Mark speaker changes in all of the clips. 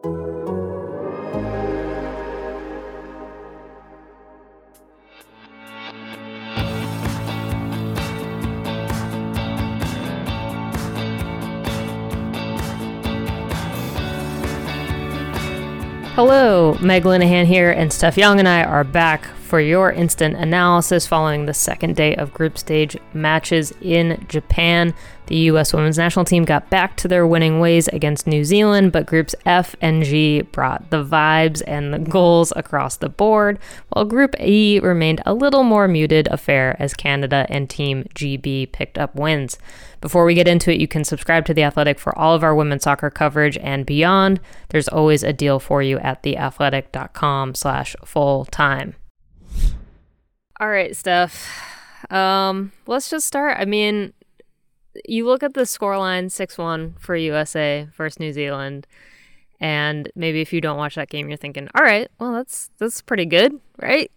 Speaker 1: Hello, Meg Linehan here, and Steph Young and I are back for your instant analysis following the second day of group stage matches in Japan. The U.S. women's national team got back to their winning ways against New Zealand, but groups F and G brought the vibes and the goals across the board, while Group E remained a little more muted affair as Canada and Team GB picked up wins. Before we get into it, you can subscribe to The Athletic for all of our women's soccer coverage and beyond. There's always a deal for you at theathletic.com slash full time. All right, Steph. Um, let's just start. I mean, you look at the scoreline 6-1 for USA versus New Zealand, and maybe if you don't watch that game, you're thinking, all right, well, that's that's pretty good, right?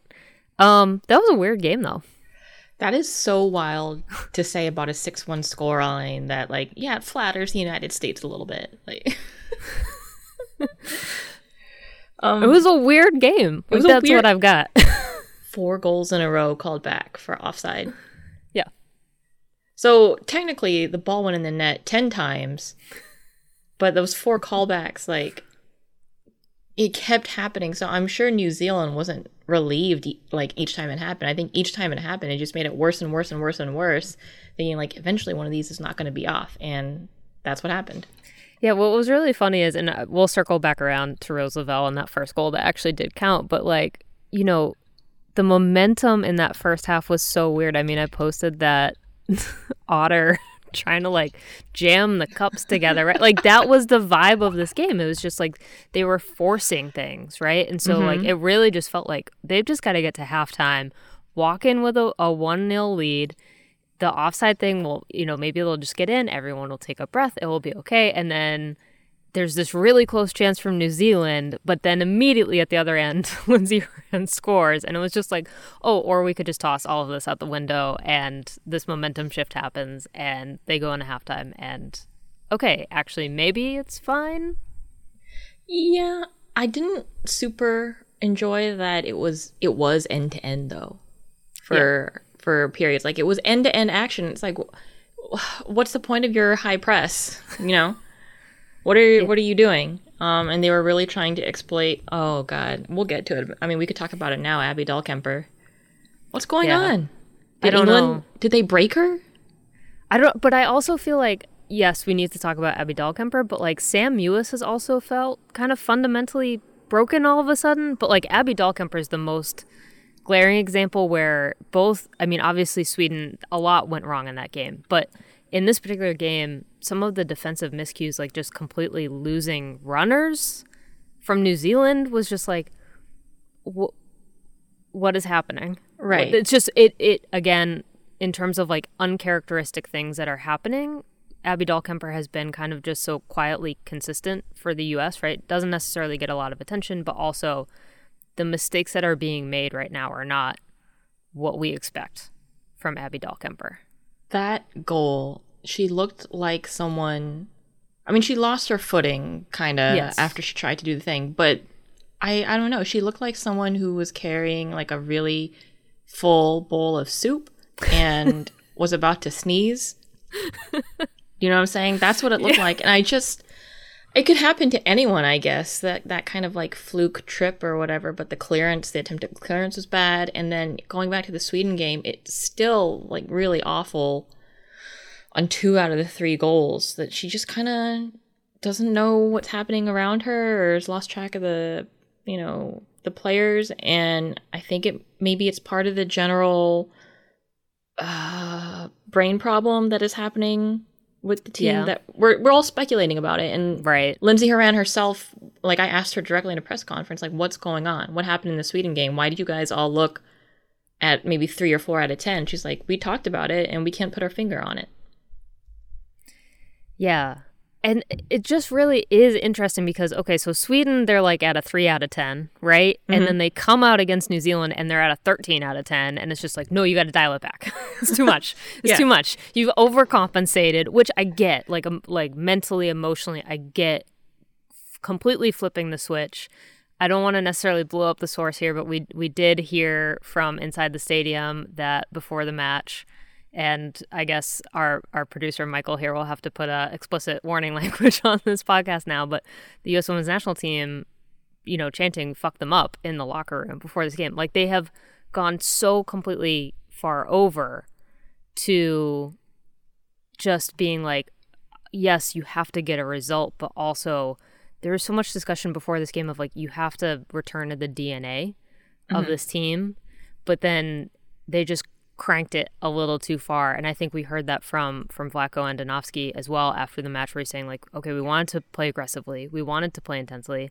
Speaker 1: Um, that was a weird game though.
Speaker 2: That is so wild to say about a 6 1 scoreline that, like, yeah, it flatters the United States a little bit. Like,
Speaker 1: um, it was a weird game. Like, that's weird, what I've got.
Speaker 2: four goals in a row called back for offside. So technically, the ball went in the net 10 times, but those four callbacks, like, it kept happening. So I'm sure New Zealand wasn't relieved like each time it happened. I think each time it happened, it just made it worse and worse and worse and worse. Thinking like eventually one of these is not going to be off, and that's what happened.
Speaker 1: Yeah, what was really funny is, and uh, we'll circle back around to Rose Lavelle and that first goal that actually did count, but like you know, the momentum in that first half was so weird. I mean, I posted that Otter trying to like jam the cups together, right? Like that was the vibe of this game. It was just like they were forcing things, right? And so mm-hmm. like it really just felt like they've just got to get to halftime, walk in with a, a 1-0 lead. The offside thing will, you know, maybe they'll just get in, everyone will take a breath, it will be okay, and then there's this really close chance from New Zealand, but then immediately at the other end, Lindsey Horan scores. And it was just like, oh, or we could just toss all of this out the window and this momentum shift happens and they go into halftime and okay, actually, maybe it's fine.
Speaker 2: Yeah, I didn't super enjoy that it was it was end to end though for yeah. for periods like it was end to end action it's like what's the point of your high press you know what are you, what are you doing? Um, and they were really trying to exploit. Oh God, we'll get to it. I mean, we could talk about it now. Abby Dahlkemper. What's going yeah. on? Did
Speaker 1: I don't England, know.
Speaker 2: Did they break her?
Speaker 1: I don't. But I also feel like yes, we need to talk about Abby Dahlkemper. But like Sam Mewis has also felt kind of fundamentally broken all of a sudden. But like Abby Dahlkemper is the most glaring example where both. I mean, obviously Sweden, a lot went wrong in that game, but in this particular game, some of the defensive miscues, like just completely losing runners from New Zealand, was just like, wh- what is happening?
Speaker 2: Right.
Speaker 1: It's just it it again in terms of like uncharacteristic things that are happening. Abby Dahlkemper has been kind of just so quietly consistent for the U.S. Right, doesn't necessarily get a lot of attention, but also the mistakes that are being made right now are not what we expect from Abby Dahlkemper
Speaker 2: that goal, she looked like someone. I mean, she lost her footing kind of yes. after she tried to do the thing, but I I don't know. She looked like someone who was carrying like a really full bowl of soup and was about to sneeze. You know what I'm saying? That's what it looked yeah. like, and I just it could happen to anyone, I guess. That that kind of like fluke trip or whatever. But the clearance, the attempted clearance was bad. And then going back to the Sweden game, it's still like really awful on two out of the three goals. That she just kind of doesn't know what's happening around her or has lost track of the you know the players. And I think it maybe it's part of the general uh, brain problem that is happening with the team yeah. that we're we're all speculating about it. And
Speaker 1: right.
Speaker 2: Lindsey horan herself like i asked her directly in a press conference like what's going on? What happened in the sweden game? Why did you guys all look at maybe three or four out of ten? She's like we talked about it and we can't put our finger on it.
Speaker 1: Yeah and it just really is interesting because okay so sweden they're like at a 3 out of 10 right? Mm-hmm. and then they come out against new zealand and they're at a 13 out of 10 and it's just like no you got to dial it back. It's too much. It's yeah. too much. You've overcompensated which i get like um, like mentally emotionally i get completely flipping the switch. I don't want to necessarily blow up the source here, but we we did hear from inside the stadium that before the match, and I guess our our producer Michael here will have to put a explicit warning language on this podcast now. But the U.S. Women's National Team, you know, chanting "fuck them up" in the locker room before this game, like they have gone so completely far over to just being like, yes, you have to get a result, but also there was so much discussion before this game of like you have to return to the DNA mm-hmm. of this team, but then they just cranked it a little too far. And I think we heard that from from Vlatko Andonovski as well after the match, where he's saying like, okay, we wanted to play aggressively, we wanted to play intensely.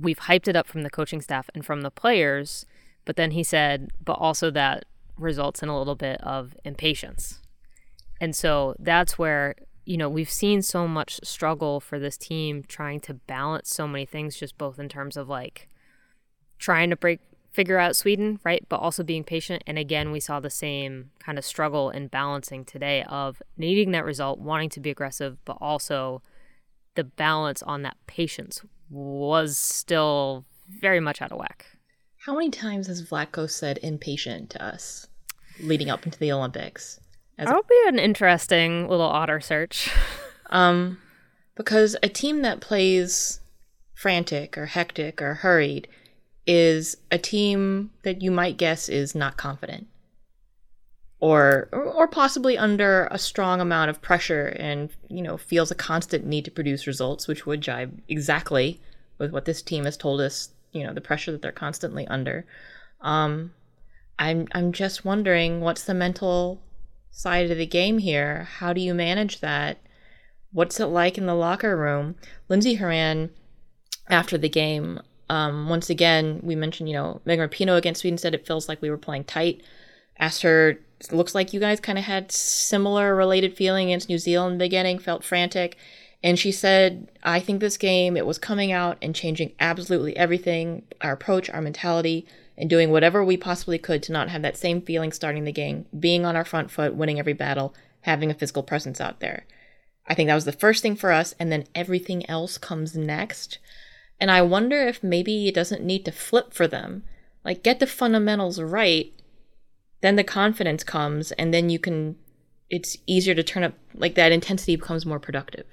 Speaker 1: We've hyped it up from the coaching staff and from the players, but then he said, but also that results in a little bit of impatience. And so that's where you know, we've seen so much struggle for this team trying to balance so many things, just both in terms of like trying to break figure out Sweden, right? But also being patient. And again, we saw the same kind of struggle in balancing today of needing that result, wanting to be aggressive, but also the balance on that patience was still very much out of whack.
Speaker 2: How many times has Vlatko said impatient to us leading up into the Olympics?
Speaker 1: That'll be an interesting little otter search.
Speaker 2: um, because a team that plays frantic or hectic or hurried is a team that you might guess is not confident or or possibly under a strong amount of pressure and you know feels a constant need to produce results which would jive exactly with what this team has told us you know the pressure that they're constantly under. Um i'm i'm just wondering what's the mental side of the game here? How do you manage that? What's it like in the locker room? Lindsey horan after the game um, once again, we mentioned, you know, Megan Rapinoe against Sweden said it feels like we were playing tight. Asked her, looks like you guys kind of had similar related feeling against New Zealand beginning, felt frantic. And she said, I think this game, it was coming out and changing absolutely everything our approach, our mentality, and doing whatever we possibly could to not have that same feeling starting the game, being on our front foot, winning every battle, having a physical presence out there. I think that was the first thing for us, and then everything else comes next. And I wonder if maybe it doesn't need to flip for them. Like, get the fundamentals right, then the confidence comes, and then you can, it's easier to turn up, like, that intensity becomes more productive.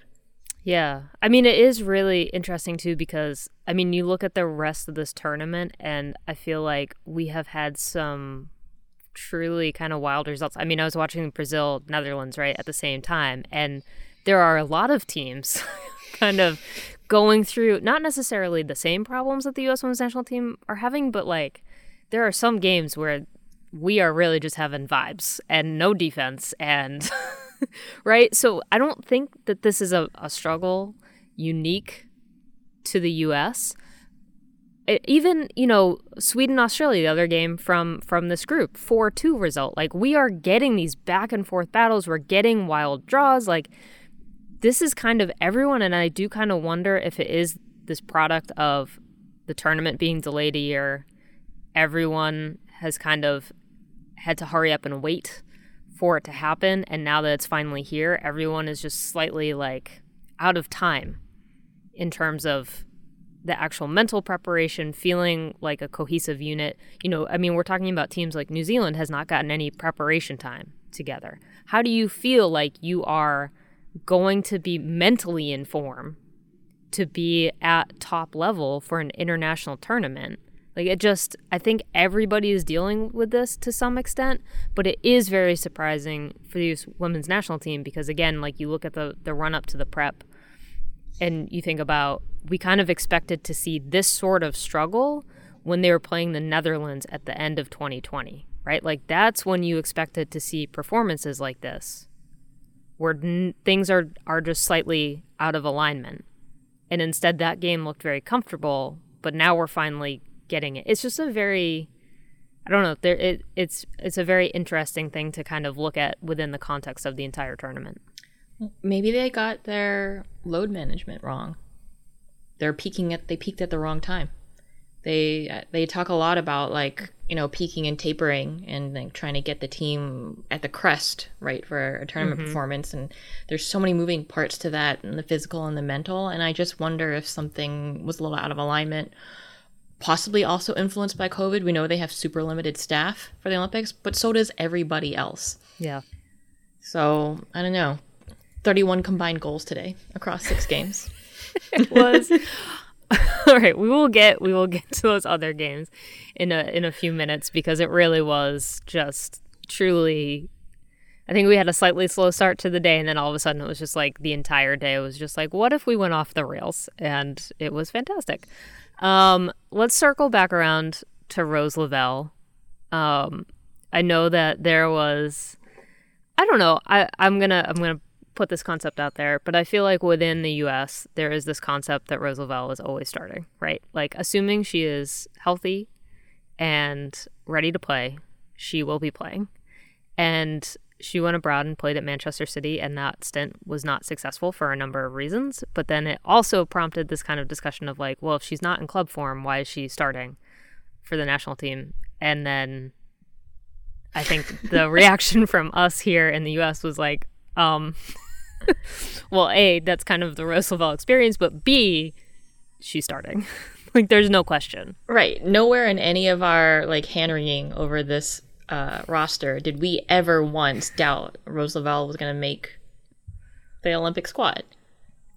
Speaker 1: Yeah. I mean, it is really interesting too because, I mean, you look at the rest of this tournament, and I feel like we have had some truly kind of wild results. I mean, I was watching Brazil, Netherlands, right, at the same time, and there are a lot of teams kind of going through not necessarily the same problems that the U.S. women's national team are having, but like there are some games where we are really just having vibes and no defense and right. So I don't think that this is a, a struggle unique to the U.S. It, even you know Sweden Australia the other game from from this group 4-2 result like we are getting these back and forth battles we're getting wild draws like this is kind of everyone, and I do kind of wonder if it is this product of the tournament being delayed a year. Everyone has kind of had to hurry up and wait for it to happen, and now that it's finally here, everyone is just slightly like out of time in terms of the actual mental preparation, feeling like a cohesive unit. You know, I mean, we're talking about teams like New Zealand has not gotten any preparation time together. How do you feel like you are going to be mentally in form to be at top level for an international tournament. Like it just, I think everybody is dealing with this to some extent, but it is very surprising for the women's national team because again, like you look at the the run up to the prep, and you think about we kind of expected to see this sort of struggle when they were playing the Netherlands at the end of 2020, right? Like that's when you expected to see performances like this. Where n- things are are just slightly out of alignment. And instead that game looked very comfortable, but now we're finally getting it. It's just a very I don't know, there it it's it's a very interesting thing to kind of look at within the context of the entire tournament.
Speaker 2: Maybe they got their load management wrong. They're peaking at they peaked at the wrong time. They uh, they talk a lot about like you know peaking and tapering and like trying to get the team at the crest right for a tournament mm-hmm. performance and there's so many moving parts to that and the physical and the mental and I just wonder if something was a little out of alignment possibly also influenced by COVID. We know they have super limited staff for the Olympics, but so does everybody else.
Speaker 1: Yeah.
Speaker 2: So I don't know. 31 combined goals today across six games.
Speaker 1: it was. All right, we will get we will get to those other games in a in a few minutes because it really was just truly I think we had a slightly slow start to the day and then all of a sudden it was just like the entire day was just like what if we went off the rails and it was fantastic. Um, let's circle back around to Rose Lavelle. Um, I know that there was, I don't know. I I'm gonna I'm gonna put this concept out there, but I feel like within the U.S. there is this concept that Rose Lavelle is always starting, right? Like assuming she is healthy and ready to play, she will be playing. And she went abroad and played at Manchester City, and that stint was not successful for a number of reasons. But then it also prompted this kind of discussion of like, well, if she's not in club form, why is she starting for the national team? And then I think the reaction from us here in the US was like, um, well, A, that's kind of the Rose Lavelle experience, but B, she's starting. like, there's no question.
Speaker 2: Right. Nowhere in any of our like hand wringing over this uh, roster did we ever once doubt Rose Lavelle was going to make the Olympic squad.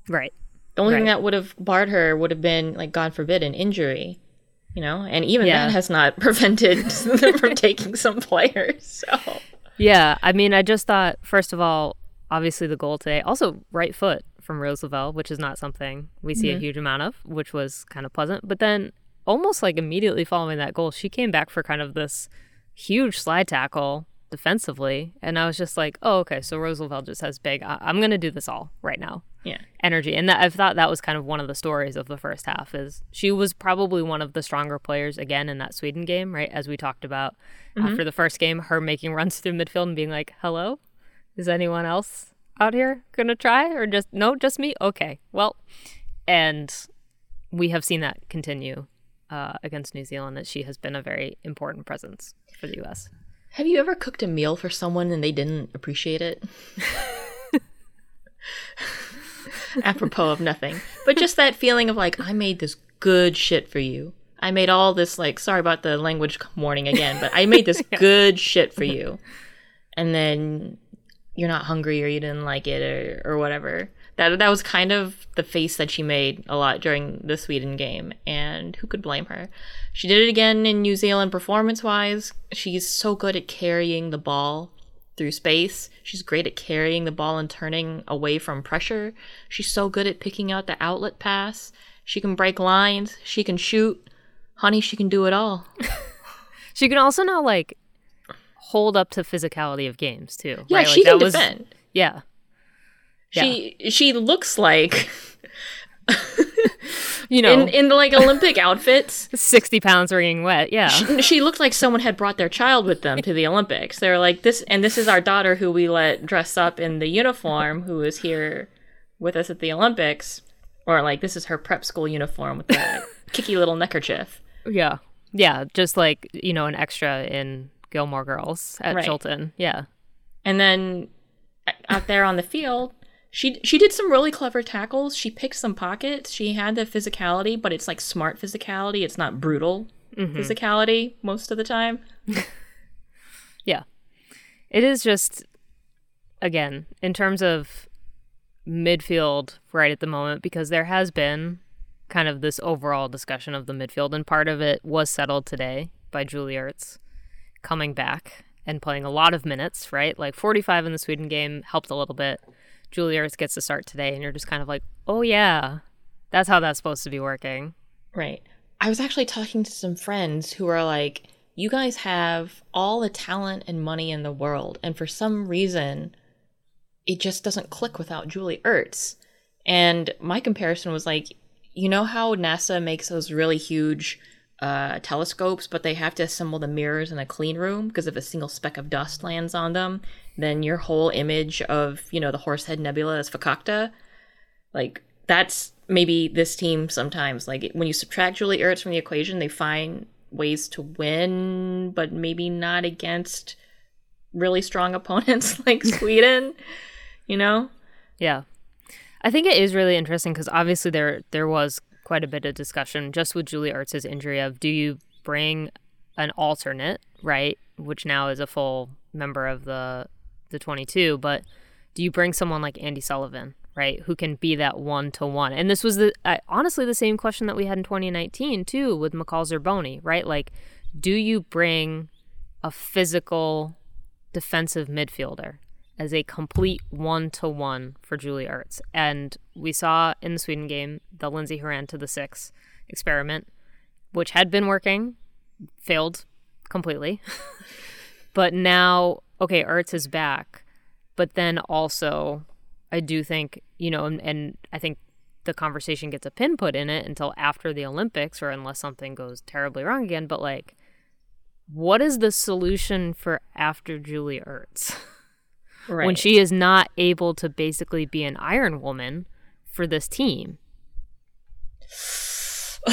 Speaker 1: Right.
Speaker 2: The only
Speaker 1: right.
Speaker 2: thing that would have barred her would have been, like, God forbid, an injury. You know, and even yeah. that has not prevented them from taking some players. So,
Speaker 1: yeah, I mean, I just thought, first of all, obviously the goal today, also right foot from Rose Lavelle, which is not something we see mm-hmm. a huge amount of, which was kind of pleasant. But then, almost like immediately following that goal, she came back for kind of this huge slide tackle defensively. And I was just like, oh, okay, so Rose Lavelle just has big, I- am going to do this all right now.
Speaker 2: Yeah.
Speaker 1: Energy. And that, I thought that was kind of one of the stories of the first half is she was probably one of the stronger players again in that Sweden game, right? As we talked about mm-hmm. after the first game, her making runs through midfield and being like, hello, is anyone else out here going to try? Or just, no, just me? Okay. Well, and we have seen that continue uh, against New Zealand that she has been a very important presence for the U.S.
Speaker 2: Have you ever cooked a meal for someone and they didn't appreciate it? Apropos of nothing, but just that feeling of like I made this good shit for you. I made all this like sorry about the language warning again, but I made this good shit for you, and then you're not hungry or you didn't like it or or whatever that that was kind of the face that she made a lot during the Sweden game, and who could blame her? She did it again in New Zealand performance wise. She's so good at carrying the ball through space. She's great at carrying the ball and turning away from pressure. She's so good at picking out the outlet pass. She can break lines. She can shoot. Honey, she can do it all.
Speaker 1: she can also now like hold up to physicality of games too.
Speaker 2: Yeah,
Speaker 1: right?
Speaker 2: she like, can was, defend.
Speaker 1: Yeah,
Speaker 2: she yeah. she looks like
Speaker 1: you know
Speaker 2: in, in the like Olympic outfits,
Speaker 1: sixty pounds wringing wet. Yeah,
Speaker 2: she, she, looked like someone had brought their child with them to the Olympics. They're like this, and this is our daughter who we let dress up in the uniform, who is here with us at the Olympics, or like this is her prep school uniform with the kicky little neckerchief.
Speaker 1: Yeah, yeah, just like you know an extra in Gilmore Girls at right. Chilton. Yeah,
Speaker 2: and then out there on the field, she she did some really clever tackles. She picked some pockets. She had the physicality, but it's like smart physicality. It's not brutal mm-hmm. physicality most of the time.
Speaker 1: yeah. It is just again, in terms of midfield right at the moment because there has been kind of this overall discussion of the midfield and part of it was settled today by Julie Ertz coming back and playing a lot of minutes, right? Like 45 in the Sweden game helped a little bit. Julie Ertz gets to start today, and you're just kind of like, oh yeah, that's how that's supposed to be working.
Speaker 2: Right. I was actually talking to some friends who are like, you guys have all the talent and money in the world, and for some reason, it just doesn't click without Julie Ertz. And my comparison was like, you know how NASA makes those really huge uh, telescopes, but they have to assemble the mirrors in a clean room because if a single speck of dust lands on them, then your whole image of you know the Horsehead Nebula is fakakta. Like that's maybe this team sometimes. Like when you subtract Julie Ertz from the equation, they find ways to win, but maybe not against really strong opponents like Sweden. you know?
Speaker 1: Yeah. I think it is really interesting because obviously there there was quite a bit of discussion just with Julie Ertz's injury of do you bring an alternate, right, which now is a full member of the the 22, but do you bring someone like Andi Sullivan, right, who can be that one to one? And this was the uh, honestly the same question that we had in 2019 too with McCall Zerboni, right? Like, do you bring a physical defensive midfielder as a complete one to one for Julie Ertz. And we saw in the Sweden game the Lindsey Horan to the six experiment, which had been working, failed completely. but now, okay, Ertz is back. But then also, I do think, you know, and, and I think the conversation gets a pin put in it until after the Olympics or unless something goes terribly wrong again. But like, what is the solution for after Julie Ertz? right. when she is not able to basically be an Iron Woman for this team.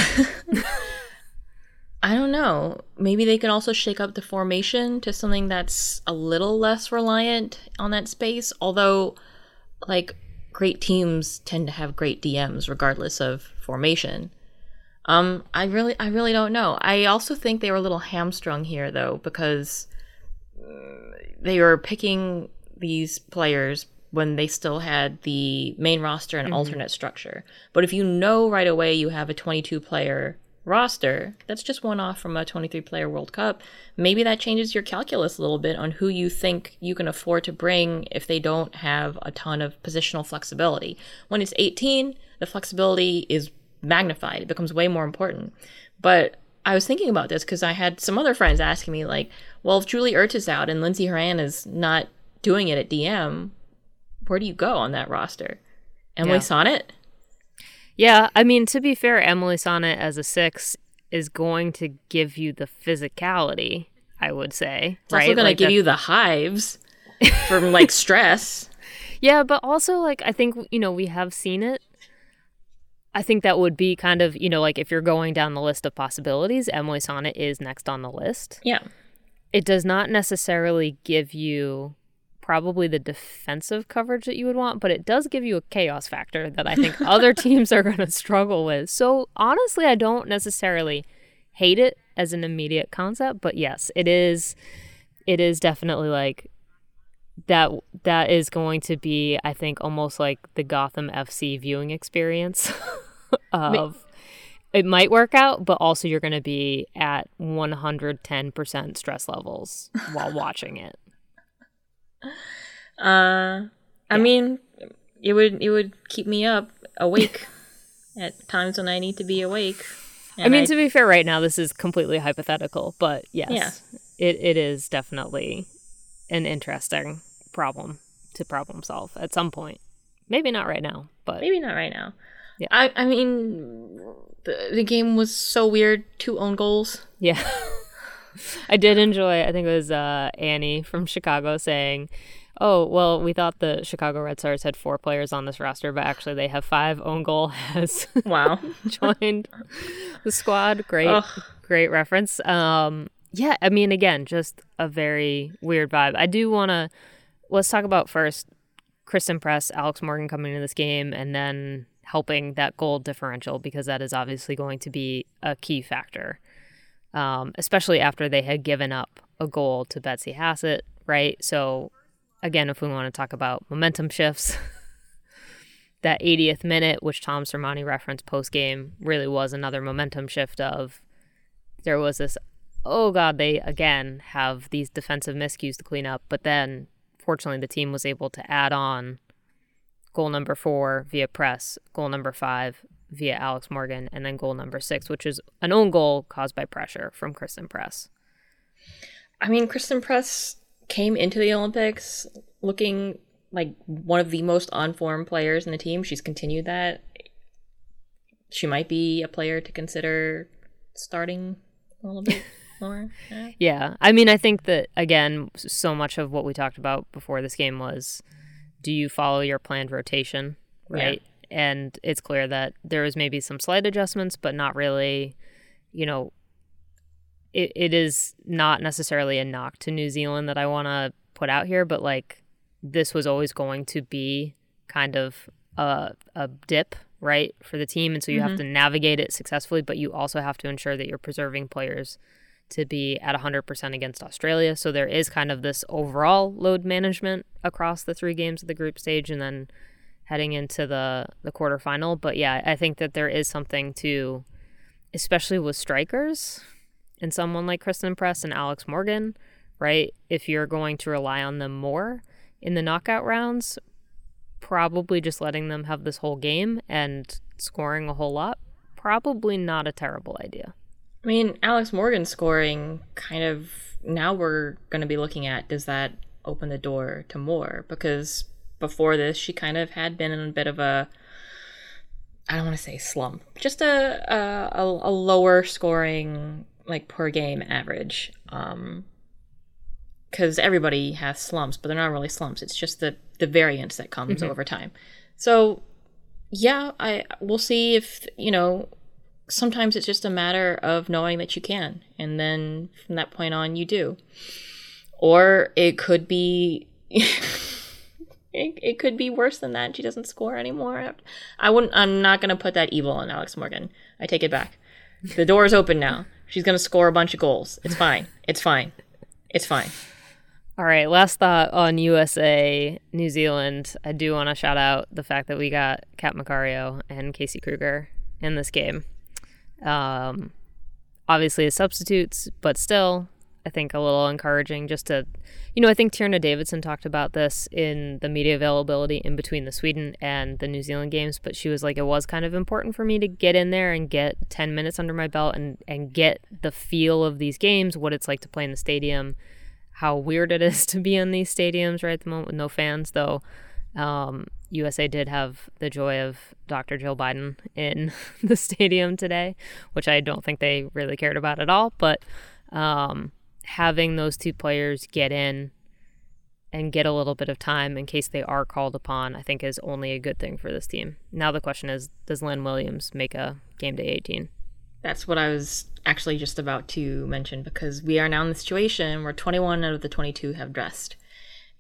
Speaker 2: I don't know. Maybe they can also shake up the formation to something that's a little less reliant on that space. Although, like, great teams tend to have great DMs regardless of formation. Um, I really, I really don't know. I also think they were a little hamstrung here, though, because mm, they were picking these players when they still had the main roster and mm-hmm. alternate structure. But if you know right away you have a 22 player roster, that's just one off from a 23 player World Cup, maybe that changes your calculus a little bit on who you think you can afford to bring if they don't have a ton of positional flexibility. When it's 18, the flexibility is magnified, it becomes way more important. But I was thinking about this because I had some other friends asking me, like, well, if Julie Ertz is out and Lindsey Horan is not doing it at DM, where do you go on that roster? Emily yeah. Sonnett?
Speaker 1: Yeah, I mean, to be fair, Emily Sonnett as a six is going to give you the physicality, I would say.
Speaker 2: It's right? also going like to give uh, you the hives from like stress.
Speaker 1: Yeah, but also, like, I think, you know, we have seen it. I think that would be kind of, you know, like if you're going down the list of possibilities, Emily Sonnett is next on the list.
Speaker 2: Yeah.
Speaker 1: It does not necessarily give you probably the defensive coverage that you would want, but it does give you a chaos factor that I think other teams are going to struggle with. So honestly, I don't necessarily hate it as an immediate concept, but yes, it is it is definitely like that that is going to be I think almost like the Gotham FC viewing experience of it might work out, but also you're going to be at 110% stress levels while watching it.
Speaker 2: Uh, I mean, it would it would keep me up awake at times when I need to be awake.
Speaker 1: I mean, I, to be fair, right now this is completely hypothetical, but yes, yeah. it it is definitely an interesting problem to problem solve at some point. Maybe not right now, but
Speaker 2: maybe not right now. Yeah, I I mean, the the game was so weird. Two own goals.
Speaker 1: Yeah. I did enjoy. I think it was uh, Annie from Chicago saying, "Oh, well, we thought the Chicago Red Stars had four players on this roster, but actually they have five. Own goal has
Speaker 2: wow
Speaker 1: joined the squad. Great, Ugh. great reference. Um, yeah, I mean, again, just a very weird vibe. I do want to let's talk about first Christen Press, Alex Morgan coming into this game, and then helping that goal differential because that is obviously going to be a key factor um, especially after they had given up a goal to Betsy Hassett, right? So, again, if we want to talk about momentum shifts, that 80th minute, which Tom Sermanni referenced post game, really was another momentum shift of there was this, oh God, they again have these defensive miscues to clean up. But then, fortunately, the team was able to add on goal number four via press, goal number five via Alex Morgan, and then goal number six, which is an own goal caused by pressure from Christen Press.
Speaker 2: I mean, Christen Press came into the Olympics looking like one of the most on form players in the team. She's continued that. She might be a player to consider starting a little bit more.
Speaker 1: Yeah. yeah. I mean, I think that, again, so much of what we talked about before this game was do you follow your planned rotation, right? Yeah. And it's clear that there was maybe some slight adjustments, but not really, you know, it, it is not necessarily a knock to New Zealand that I want to put out here, but like this was always going to be kind of a, a dip, right, for the team. And so you mm-hmm. have to navigate it successfully, but you also have to ensure that you're preserving players to be at 100% against Australia. So there is kind of this overall load management across the three games of the group stage and then heading into the, the quarterfinal. But yeah, I think that there is something to, especially with strikers and someone like Christen Press and Alex Morgan, right? If you're going to rely on them more in the knockout rounds, probably just letting them have this whole game and scoring a whole lot, probably not a terrible idea.
Speaker 2: I mean, Alex Morgan scoring kind of now we're going to be looking at does that open the door to more? Because before this, she kind of had been in a bit of a I don't want to say slump, just a a, a lower scoring like per game average. Um, because everybody has slumps, but they're not really slumps. It's just the the variance that comes mm-hmm. over time. So, yeah, I we'll see if you know. Sometimes it's just a matter of knowing that you can, and then from that point on, you do. Or it could be. It, it could be worse than that. She doesn't score anymore. I wouldn't. I'm not gonna put that evil on Alex Morgan. I take it back. The door is open now. She's gonna score a bunch of goals. It's fine. It's fine. It's fine.
Speaker 1: All right, last thought on USA, New Zealand. I do want to shout out the fact that we got Kat Macario and Casey Krueger in this game. Um, obviously as substitutes, but still, I think a little encouraging just to, you know, I think Tierney Davidson talked about this in the media availability in between the Sweden and the New Zealand games, but she was like, it was kind of important for me to get in there and get 10 minutes under my belt and, and get the feel of these games, what it's like to play in the stadium, how weird it is to be in these stadiums right at the moment with no fans, though. Um, USA did have the joy of Dr. Jill Biden in the stadium today, which I don't think they really cared about at all, but. Um, having those two players get in and get a little bit of time in case they are called upon, I think is only a good thing for this team. Now the question is, does Lynn Williams make a game day 18?
Speaker 2: That's what I was actually just about to mention because we are now in the situation where 21 out of the 22 have dressed.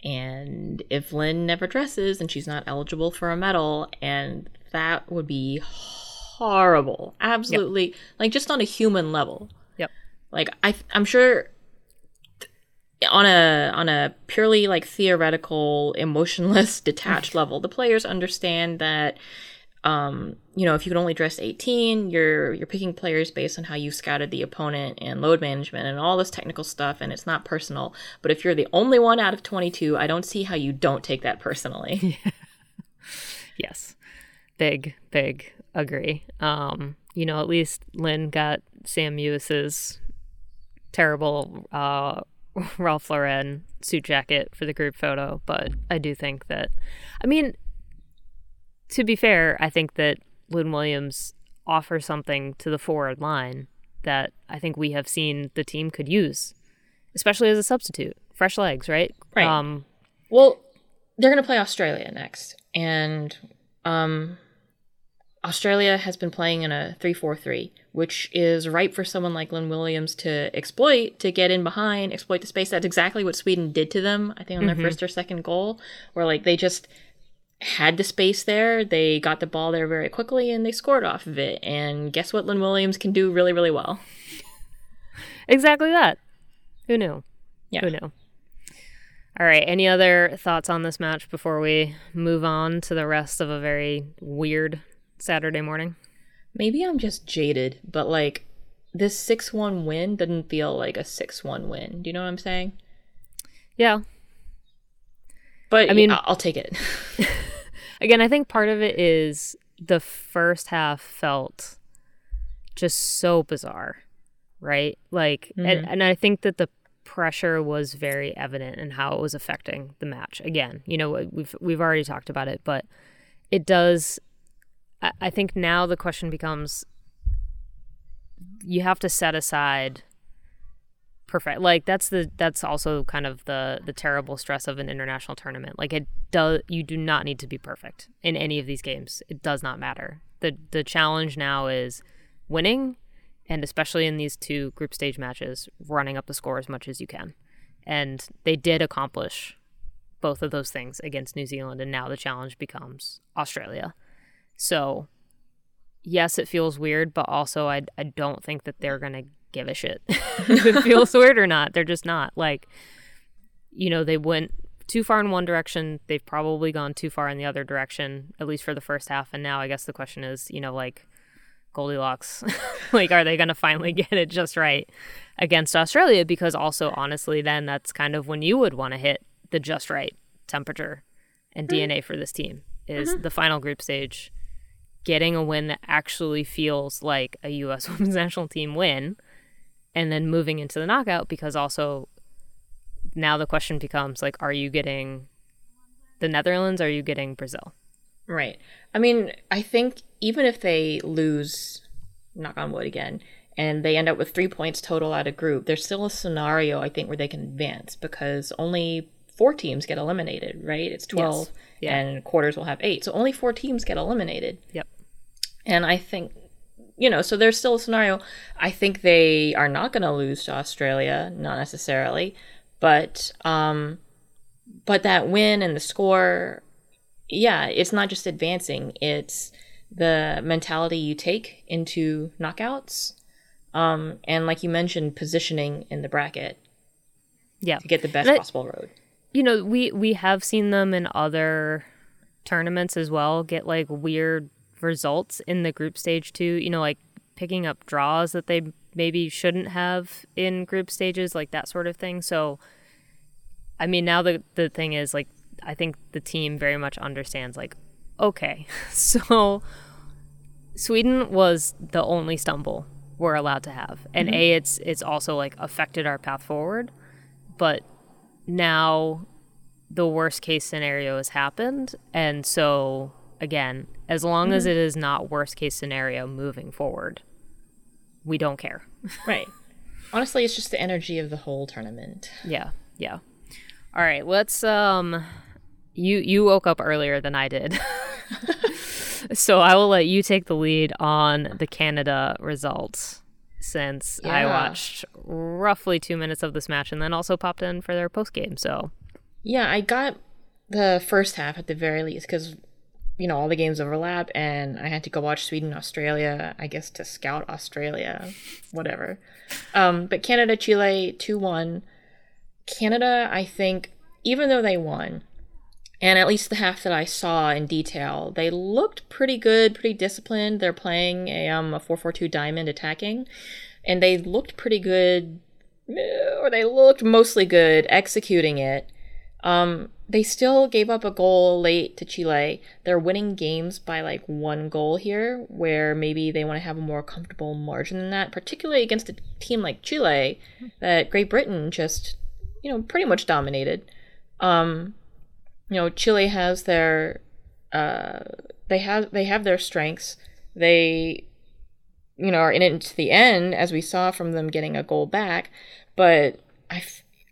Speaker 2: And if Lynn never dresses, and she's not eligible for a medal, and that would be horrible. Absolutely, yep. like just on a human level.
Speaker 1: Yep.
Speaker 2: Like I, I'm sure on a on a purely like theoretical emotionless detached level the players understand that um, you know if you can only dress 18 you're you're picking players based on how you scouted the opponent and load management and all this technical stuff and it's not personal. But if you're the only one out of 22 i don't see how you don't take that personally.
Speaker 1: Yes. Big big agree. Um you know at least lynn got sam mewis's terrible uh Ralph Lauren suit jacket for the group photo, but I do think that, I mean, to be fair, I think that Lynn Williams offers something to the forward line that I think we have seen the team could use, especially as a substitute. Fresh legs, right?
Speaker 2: Right. Um, well, they're going to play Australia next, and um, Australia has been playing in a 3 4 3, which is ripe for someone like Lynn Williams to exploit, to get in behind, exploit the space. That's exactly what Sweden did to them, I think, on their mm-hmm. first or second goal, where like they just had the space there, they got the ball there very quickly, and they scored off of it. And guess what Lynn Williams can do really, really well?
Speaker 1: Exactly that. Who knew?
Speaker 2: Yeah.
Speaker 1: Who knew? All right. Any other thoughts on this match before we move on to the rest of a very weird Saturday morning?
Speaker 2: Maybe I'm just jaded, but like this 6 1 win didn't feel like a 6 1 win. Do you know what I'm saying?
Speaker 1: Yeah.
Speaker 2: But I mean, I'll take it.
Speaker 1: again, I think part of it is the first half felt just so bizarre, right? Like, mm-hmm. and, and I think that the pressure was very evident in how it was affecting the match. Again, you know, we've we've already talked about it, but it does I think now the question becomes you have to set aside perfect like that's the that's also kind of the the terrible stress of an international tournament. Like it does you do not need to be perfect in any of these games. It does not matter. The the challenge now is winning and especially in these two group stage matches running up the score as much as you can. And they did accomplish both of those things against New Zealand and now the challenge becomes Australia so yes it feels weird but also I I don't think that they're going to give a shit if it feels weird or not. They're just not. Like, you know, they went too far in one direction. They've probably gone too far in the other direction, at least for the first half. And now I guess the question is, you know, like Goldilocks, like, are they going to finally get it just right against Australia? Because also, honestly, then that's kind of when you would want to hit the just right temperature and mm-hmm. DNA for this team is mm-hmm. the final group stage getting a win that actually feels like a U.S. women's national team win and then moving into the knockout because also now the question becomes like are you getting the Netherlands are you getting Brazil
Speaker 2: right i mean i think even if they lose knock on wood again and they end up with 3 points total out of group there's still a scenario i think where they can advance because only four teams get eliminated right it's 12 yes. yeah. and quarters will have 8 so only four teams get eliminated
Speaker 1: yep
Speaker 2: and i think you know, so there's still a scenario. I think they are not going to lose to Australia, not necessarily, but um, but that win and the score, yeah, it's not just advancing; it's the mentality you take into knockouts, um, and like you mentioned, positioning in the bracket,
Speaker 1: yeah,
Speaker 2: to get the best possible road.
Speaker 1: You know, we we have seen them in other tournaments as well get like weird results in the group stage too. You know, like picking up draws that they maybe shouldn't have in group stages, like that sort of thing. So, I mean, now the the thing is like I think the team very much understands like, okay, so Sweden was the only stumble we're allowed to have, and mm-hmm. a it's it's also like affected our path forward, but now the worst case scenario has happened, and so again, as long mm-hmm. as it is not worst case scenario moving forward, we don't care.
Speaker 2: right. Honestly, it's just the energy of the whole tournament.
Speaker 1: Yeah. Yeah. All right, let's um you you woke up earlier than I did. so I will let you take the lead on the Canada results since yeah. I watched roughly 2 minutes of this match and then also popped in for their post game. So
Speaker 2: Yeah, I got the first half at the very least cuz you know all the games overlap and i had to go watch sweden australia i guess to scout australia whatever. Um, but canada chile 2-1 canada i think even though they won and at least the half that i saw in detail they looked pretty good pretty disciplined. They're playing a, um, a 4-4-2 diamond attacking and they looked pretty good or they looked mostly good executing it um, they still gave up a goal late to Chile. They're winning games by like one goal here, where maybe they want to have a more comfortable margin than that, particularly against a team like Chile that Great Britain just, you know, pretty much dominated. Um, you know, Chile has their uh, they have they have their strengths. They you know are in it to the end, as we saw from them getting a goal back. But I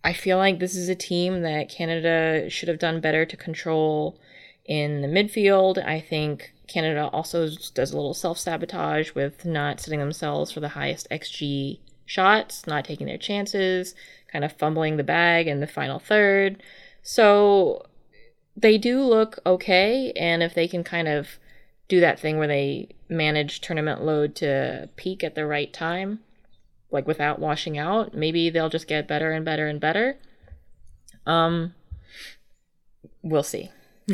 Speaker 2: I feel like this is a team that Canada should have done better to control in the midfield. I think Canada also does a little self sabotage with not setting themselves for the highest XG shots, not taking their chances, kind of fumbling the bag in the final third. So they do look okay, and if they can kind of do that thing where they manage tournament load to peak at the right time, like without washing out. Maybe they'll just get better and better and better. Um we'll see.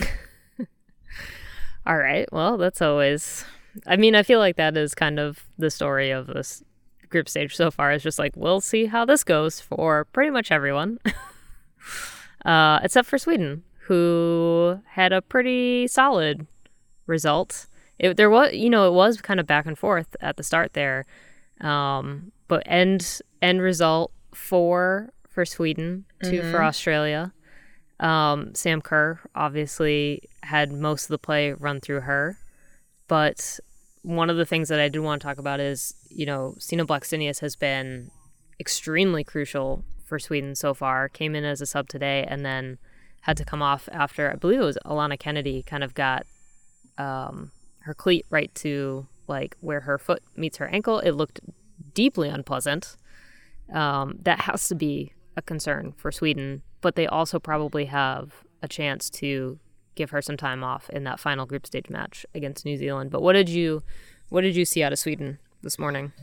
Speaker 1: All right. Well, that's always I mean, I feel like that is kind of the story of this group stage so far. It's just like we'll see how this goes for pretty much everyone. uh except for Sweden, who had a pretty solid result. It, there was, you know, it was kind of back and forth at the start there. Um, but end end result four for Sweden, 2 mm-hmm. for Australia. Um, Sam Kerr obviously had most of the play run through her, but one of the things that I did want to talk about is, you know, Stina Blackstenius has been extremely crucial for Sweden so far. Came in as a sub today and then had to come off after I believe it was Alana Kennedy kind of got um, her cleat right to like where her foot meets her ankle. It looked deeply unpleasant. Um, that has to be a concern for Sweden, but they also probably have a chance to give her some time off in that final group stage match against New Zealand. But what did you what did you see out of Sweden this morning?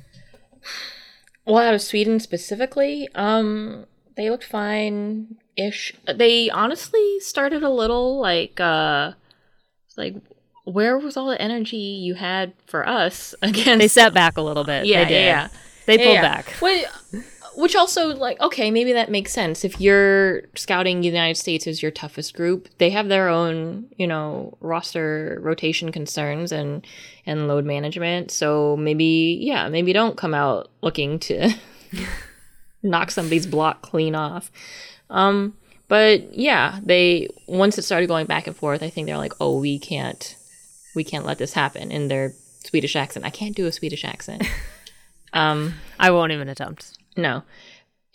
Speaker 2: Well, out of Sweden specifically, um, they looked fine ish. They honestly started a little like uh like where was all the energy you had for us against
Speaker 1: They sat back a little bit.
Speaker 2: Yeah, they
Speaker 1: yeah. They pulled
Speaker 2: yeah,
Speaker 1: back.
Speaker 2: Well, which also like okay maybe that makes sense if you're scouting the united states as your toughest group they have their own you know roster rotation concerns and and load management so maybe yeah maybe don't come out looking to knock somebody's block clean off um but yeah they once it started going back and forth i think they're like oh we can't we can't let this happen in their swedish accent i can't do a swedish accent
Speaker 1: um i won't even attempt
Speaker 2: no.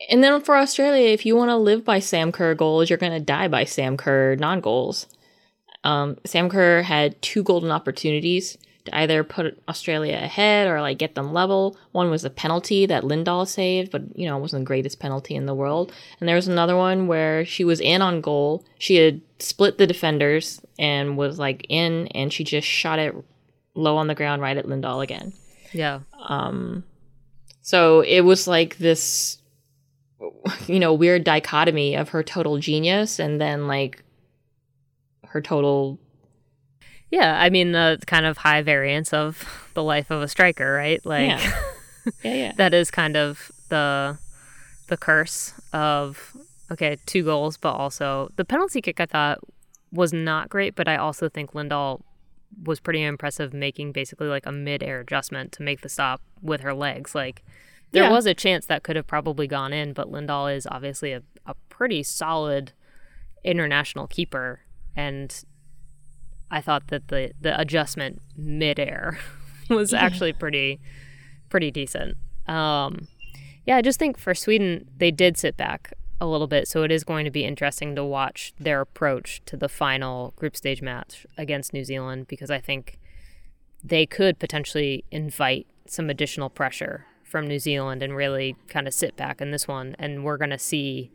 Speaker 2: And then for Australia, if you want to live by Sam Kerr goals, you're going to die by Sam Kerr non goals. Um, Sam Kerr had two golden opportunities to either put Australia ahead or like get them level. One was a penalty that Lindahl saved, but you know, it wasn't the greatest penalty in the world. And there was another one where she was in on goal. She had split the defenders and was like in, and she just shot it low on the ground right at Lindahl again.
Speaker 1: Yeah.
Speaker 2: Um, so it was like this, you know, weird dichotomy of her total genius and then like her total.
Speaker 1: Yeah, I mean the kind of high variance of the life of a striker, right? Like,
Speaker 2: yeah, yeah, yeah.
Speaker 1: that is kind of the the curse of okay, two goals, but also the penalty kick. I thought was not great, but I also think Lindahl was pretty impressive making basically like a mid-air adjustment to make the stop with her legs. Like there yeah. was a chance that could have probably gone in, but Lindahl is obviously a, a pretty solid international keeper and I thought that the the adjustment mid-air was yeah. actually pretty pretty decent. Um, yeah, I just think for Sweden they did sit back a little bit. So it is going to be interesting to watch their approach to the final group stage match against New Zealand because I think they could potentially invite some additional pressure from New Zealand and really kind of sit back in this one. And we're going to see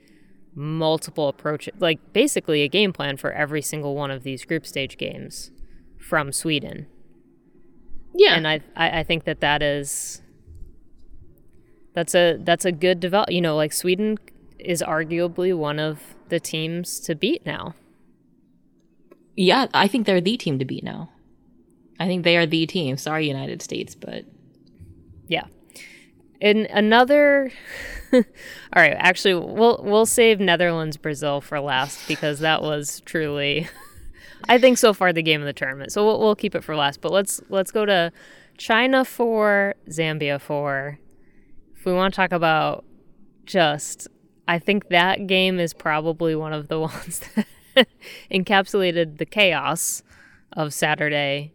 Speaker 1: multiple approaches, like basically a game plan for every single one of these group stage games from Sweden.
Speaker 2: Yeah.
Speaker 1: And I, I, I think that that is that's a that's a good develop you know like sweden is arguably one of the teams to beat now.
Speaker 2: Yeah, I think they're the team to beat now. I think they are the team. Sorry, United States, but
Speaker 1: yeah. In another, all right. Actually, we'll we'll save Netherlands Brazil for last because that was truly, I think so far the game of the tournament. So we'll we'll keep it for last. But let's let's go to China for Zambia for. If we want to talk about just I think that game is probably one of the ones that encapsulated the chaos of Saturday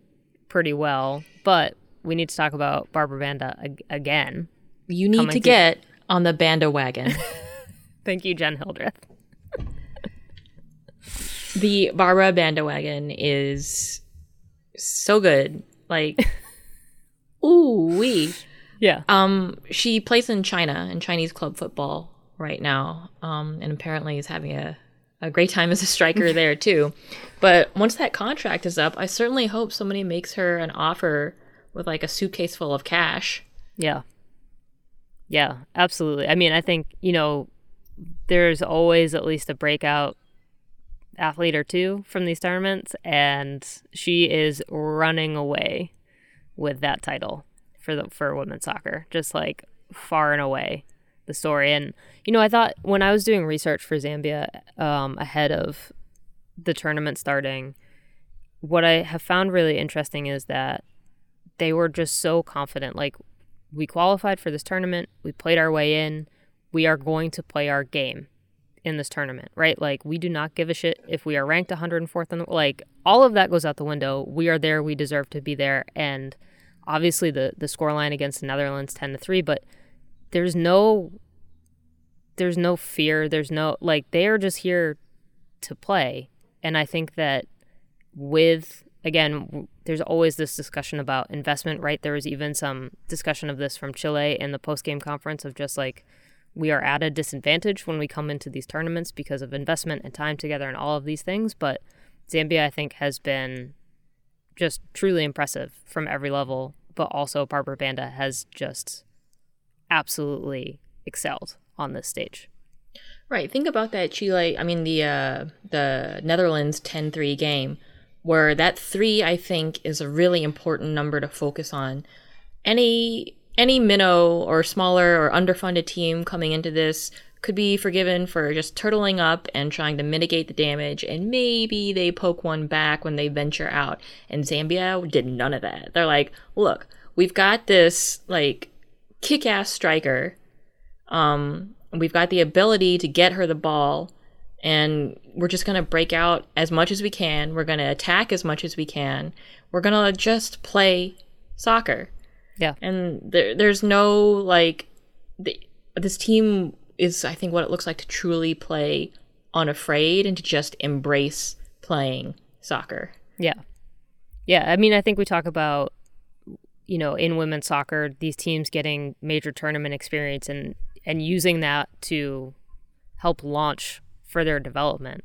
Speaker 1: pretty well. But we need to talk about Barbara Banda ag- again.
Speaker 2: You need to get on the Banda wagon.
Speaker 1: Thank you, Jenn Hildreth.
Speaker 2: the Barbara Banda wagon is so good. Like, ooh wee.
Speaker 1: Yeah.
Speaker 2: Um, she plays in China in Chinese club football right now, um, and apparently is having a, a great time as a striker there too. But once that contract is up, I certainly hope somebody makes her an offer with like a suitcase full of cash.
Speaker 1: Yeah. Yeah, absolutely. I mean, I think, you know, there's always at least a breakout athlete or two from these tournaments, and she is running away with that title for the for women's soccer, just like far and away the story. And, you know, I thought when I was doing research for Zambia um, ahead of the tournament starting, what I have found really interesting is that they were just so confident. Like, we qualified for this tournament, we played our way in, we are going to play our game in this tournament, right? Like we do not give a shit if we are ranked 104th in the like all of that goes out the window. We are there, we deserve to be there and obviously the the scoreline against the Netherlands 10 to 3, but there's no there's no fear, there's no like they are just here to play. And I think that with again, there's always this discussion about investment, right? There was even some discussion of this from Chile in the post game conference of just like we are at a disadvantage when we come into these tournaments because of investment and time together and all of these things. But Zambia, I think, has been just truly impressive from every level. But also, Barbara Banda has just absolutely excelled on this stage.
Speaker 2: Right. Think about that Chile, I mean the uh the Netherlands 10-3 game where that 3 I think is a really important number to focus on. Any any minnow or smaller or underfunded team coming into this could be forgiven for just turtling up and trying to mitigate the damage, and maybe they poke one back when they venture out. And Zambia did none of that. They're like, look, we've got this like kick ass striker. Um, we've got the ability to get her the ball, and we're just gonna break out as much as we can. We're gonna attack as much as we can. We're gonna just play soccer.
Speaker 1: Yeah.
Speaker 2: And there, there's no like, the, this team is, I think, what it looks like to truly play unafraid and to just embrace playing soccer.
Speaker 1: Yeah. Yeah. I mean, I think we talk about, you know, in women's soccer, these teams getting major tournament experience and, and using that to help launch further development.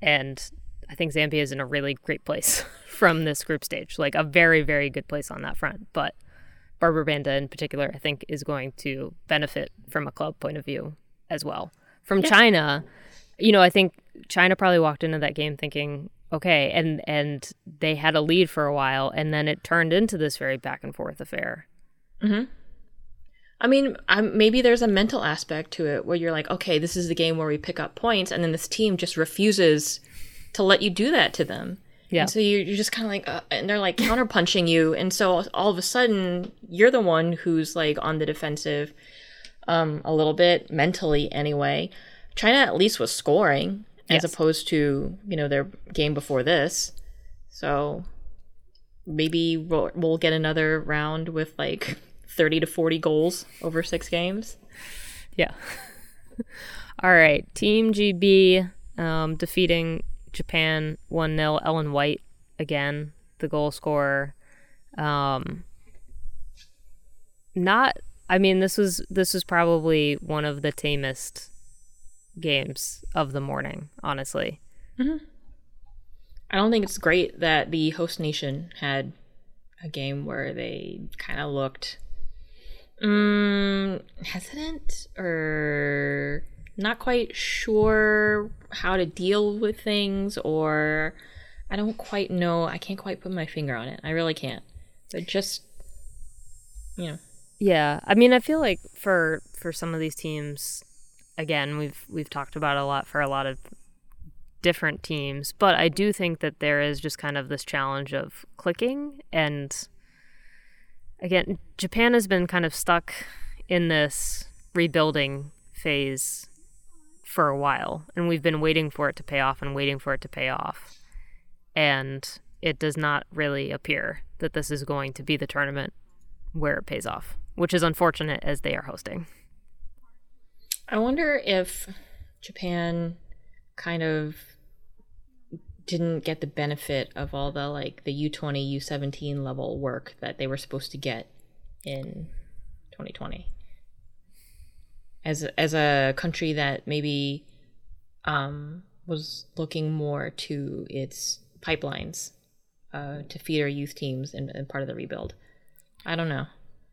Speaker 1: And I think Zambia is in a really great place from this group stage, like a very, very good place on that front. But Barbara Banda in particular, I think, is going to benefit from a club point of view as well. From yeah. China, you know, I think China probably walked into that game thinking, okay, and and they had a lead for a while, and then it turned into this very back and forth affair.
Speaker 2: Hmm. I mean, I'm, maybe there's a mental aspect to it where you're like, okay, this is the game where we pick up points, and then this team just refuses to let you do that to them. Yeah. And so you're, you're just kind of like, uh, and they're like counterpunching you. And so all of a sudden, you're the one who's like on the defensive um, a little bit, mentally anyway. China at least was scoring as yes. opposed to, you know, their game before this. So maybe we'll, we'll get another round with like 30 to 40 goals over six games.
Speaker 1: Yeah. All right. Team GB um, defeating Japan 1 0. Ellen White, again, the goal scorer. Um, not, I mean, this was this was probably one of the tamest games of the morning, honestly.
Speaker 2: Mm-hmm. I don't think it's great that the host nation had a game where they kind of looked um, hesitant or not quite sure how to deal with things or I don't quite know. I can't quite put my finger on it. I really can't. But just you know.
Speaker 1: Yeah. I mean, I feel like for for some of these teams again, we've we've talked about a lot for a lot of different teams, but I do think that there is just kind of this challenge of clicking and again, Japan has been kind of stuck in this rebuilding phase for a while, and we've been waiting for it to pay off and waiting for it to pay off. And it does not really appear that this is going to be the tournament where it pays off, which is unfortunate as they are hosting.
Speaker 2: I wonder if Japan kind of didn't get the benefit of all the like the U20, U17 level work that they were supposed to get in 2020 as as a country that maybe um, was looking more to its pipelines uh, to feed our youth teams and, and part of the rebuild. I don't know.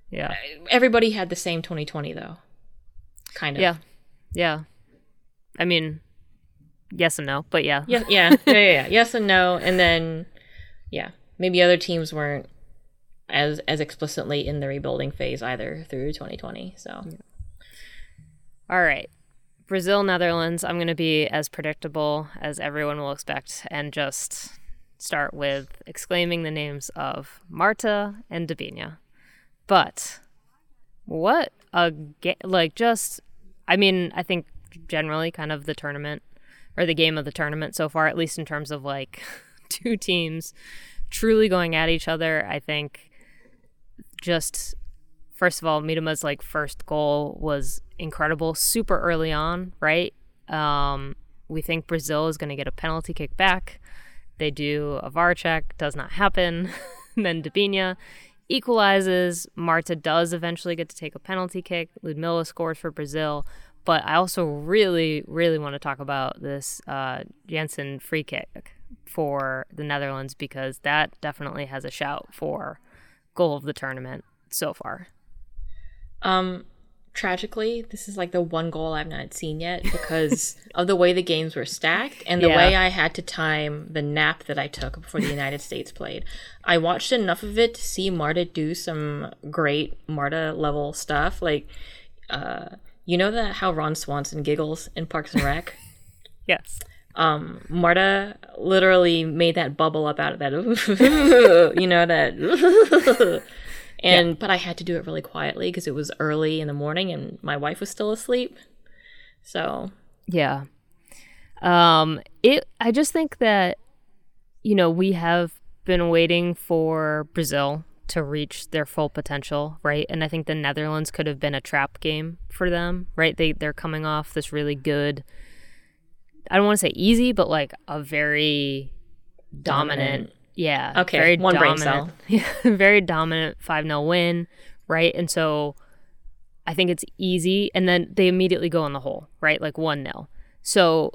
Speaker 1: Yeah.
Speaker 2: Everybody had the same 2020 though. Kind of.
Speaker 1: Yeah. Yeah. I mean, yes and no, but yeah.
Speaker 2: Yeah, yeah, yeah, yeah, yeah. Yes and no, and then yeah, maybe other teams weren't as as explicitly in the rebuilding phase either through 2020. So. Yeah.
Speaker 1: All right. Brazil, Netherlands. I'm going to be as predictable as everyone will expect and just start with exclaiming the names of Marta and Debinha. But what a ga- like just I mean, I think generally kind of the tournament or the game of the tournament so far, at least in terms of like two teams truly going at each other. I think just first of all, Miedema's like first goal was incredible, super early on, right? Um, we think Brazil is going to get a penalty kick back. They do a VAR check, does not happen. then Debinha equalizes. Marta does eventually get to take a penalty kick. Ludmila scores for Brazil. But I also really, really want to talk about this uh, Janssen free kick for the Netherlands because that definitely has a shout for goal of the tournament so far.
Speaker 2: Um, tragically, this is like the one goal I've not seen yet because of the way the games were stacked and the yeah. way I had to time the nap that I took before the United States played. I watched enough of it to see Marta do some great Marta level stuff. Like, uh, you know that how Ron Swanson giggles in Parks and Rec?
Speaker 1: yes.
Speaker 2: Um, Marta literally made that bubble up out of that, you know, that. And yeah. but I had to do it really quietly because it was early in the morning and my wife was still asleep. So
Speaker 1: yeah, um, it. I just think that you know we have been waiting for Brazil to reach their full potential, right? And I think the Netherlands could have been a trap game for them, right? They they're coming off this really good I don't want to say easy, but like a very dominant, dominant. Yeah.
Speaker 2: Okay. Very one dominant, brain cell.
Speaker 1: Yeah, very dominant 5-0 win, right? And so I think it's easy and then they immediately go in the hole, right? Like 1-0. So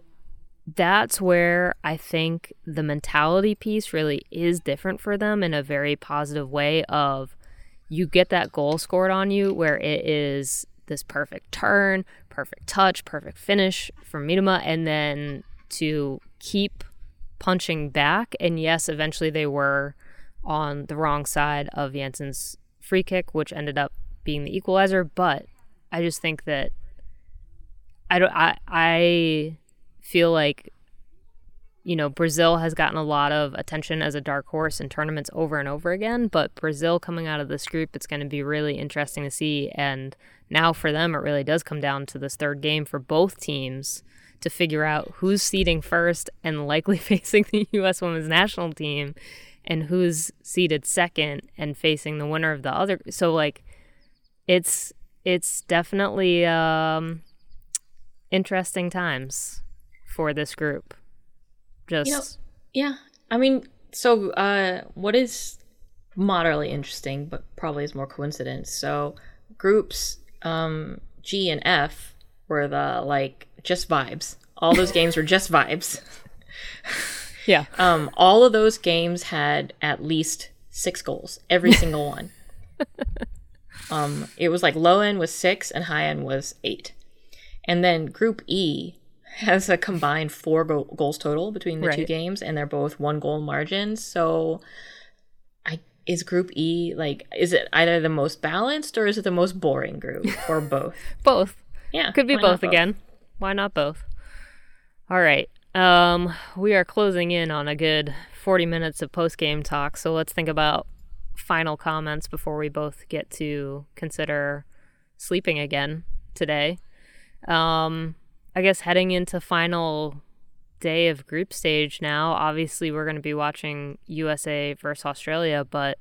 Speaker 1: that's where I think the mentality piece really is different for them in a very positive way of you get that goal scored on you where it is this perfect turn, perfect touch, perfect finish from Miedema, and then to keep punching back. And yes, eventually they were on the wrong side of Janssen's free kick, which ended up being the equalizer. But I just think that I don't. I I feel like you know, Brazil has gotten a lot of attention as a dark horse in tournaments over and over again. But Brazil coming out of this group, it's going to be really interesting to see. And now for them, it really does come down to this third game for both teams to figure out who's seeding first and likely facing the U.S. women's national team and who's seeded second and facing the winner of the other. So, like, it's it's definitely um, interesting times for this group. Just you know,
Speaker 2: yeah. I mean, so uh, what is moderately interesting, but probably is more coincidence. So groups um, G and F were the like just vibes. All those games were just vibes.
Speaker 1: yeah.
Speaker 2: Um, all of those games had at least six goals, every single one. um, it was like low end was six and high end was eight. And then Group E has a combined four go- goals total between the right. two games, and they're both one goal margins. So, I is Group E like is it either the most balanced or is it the most boring group or both?
Speaker 1: both.
Speaker 2: Yeah,
Speaker 1: could be both, both again. Why not both? All right. Um, we are closing in on a good 40 minutes of post game talk, so let's think about final comments before we both get to consider sleeping again today. Um, I guess heading into final day of group stage now, obviously we're going to be watching USA versus Australia, but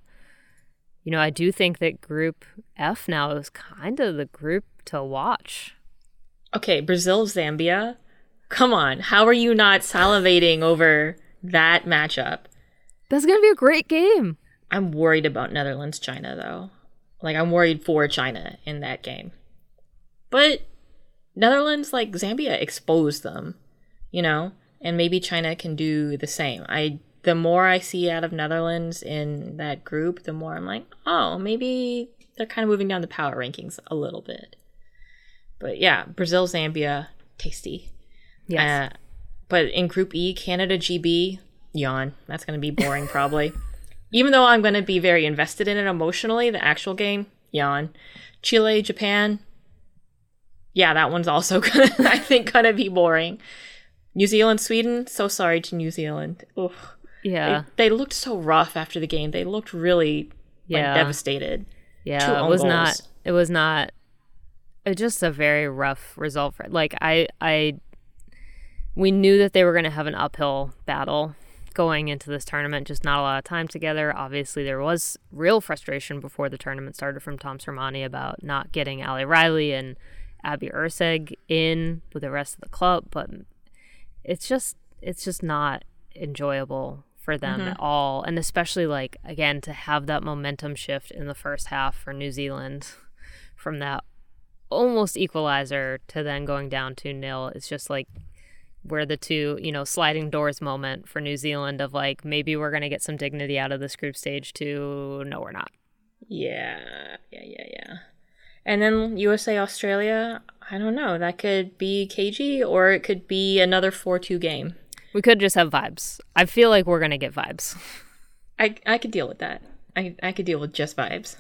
Speaker 1: you know, I do think that group F now is kind of the group to watch.
Speaker 2: Okay, Brazil Zambia. Come on, how are you not salivating over that matchup?
Speaker 1: That's going to be a great game.
Speaker 2: I'm worried about Netherlands China though. Like I'm worried for China in that game. But Netherlands, like Zambia, exposed them, you know, and maybe China can do the same. I the more I see out of Netherlands in that group, the more I'm like, oh, maybe they're kind of moving down the power rankings a little bit. But yeah, Brazil, Zambia, tasty.
Speaker 1: Yes. Uh,
Speaker 2: but in Group E, Canada, GB, yawn. That's going to be boring, probably. Even though I'm going to be very invested in it emotionally, the actual game, yawn. Chile, Japan, yeah, that one's also gonna, I think, gonna be boring. New Zealand, Sweden. So sorry to New Zealand. Ugh.
Speaker 1: Yeah,
Speaker 2: they, they, looked so rough after the game. They looked really like, yeah. devastated.
Speaker 1: Yeah, it was goals. not. It was not just a very rough result for like I I we knew that they were going to have an uphill battle going into this tournament, just not a lot of time together. Obviously, there was real frustration before the tournament started from Tom Sermanni about not getting Ali Riley and Abby Erceg in with the rest of the club, but it's just it's just not enjoyable for them mm-hmm. at all, and especially like again to have that momentum shift in the first half for New Zealand from that almost equalizer to then going down to nil. It's just like where the two, you know, sliding doors moment for New Zealand of like maybe we're going to get some dignity out of this group stage to no, we're not.
Speaker 2: Yeah, yeah, yeah, yeah. And then USA Australia, I don't know. That could be cagey or it could be another 4 2 game.
Speaker 1: We could just have vibes. I feel like we're going to get vibes.
Speaker 2: I, I could deal with that. I, I could deal with just vibes.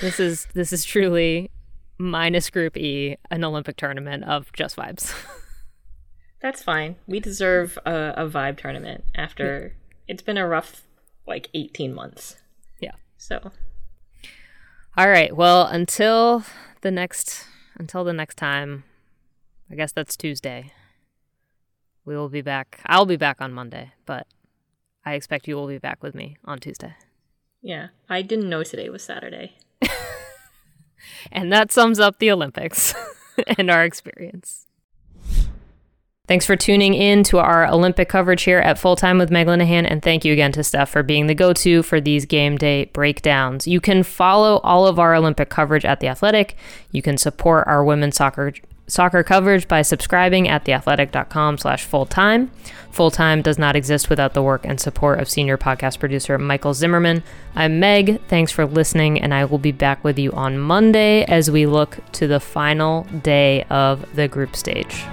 Speaker 1: This is this is truly minus group E, an Olympic tournament of just vibes.
Speaker 2: That's fine. We deserve a, a vibe tournament after yeah. it's been a rough like 18 months.
Speaker 1: Yeah.
Speaker 2: So
Speaker 1: All right. Well, until the next until the next time, I guess that's Tuesday. We will be back. I'll be back on Monday, but I expect you will be back with me on Tuesday.
Speaker 2: Yeah. I didn't know today was Saturday.
Speaker 1: And that sums up the Olympics and our experience. Thanks for tuning in to our Olympic coverage here at Full Time with Meg Linehan, and thank you again to Steph for being the go to for these game day breakdowns. You can follow all of our Olympic coverage at The Athletic. You can support our women's soccer soccer coverage by subscribing at theathletic.com slash full-time. Full-time does not exist without the work and support of senior podcast producer Michael Zimmerman. I'm Meg. Thanks for listening, and I will be back with you on Monday as we look to the final day of the group stage.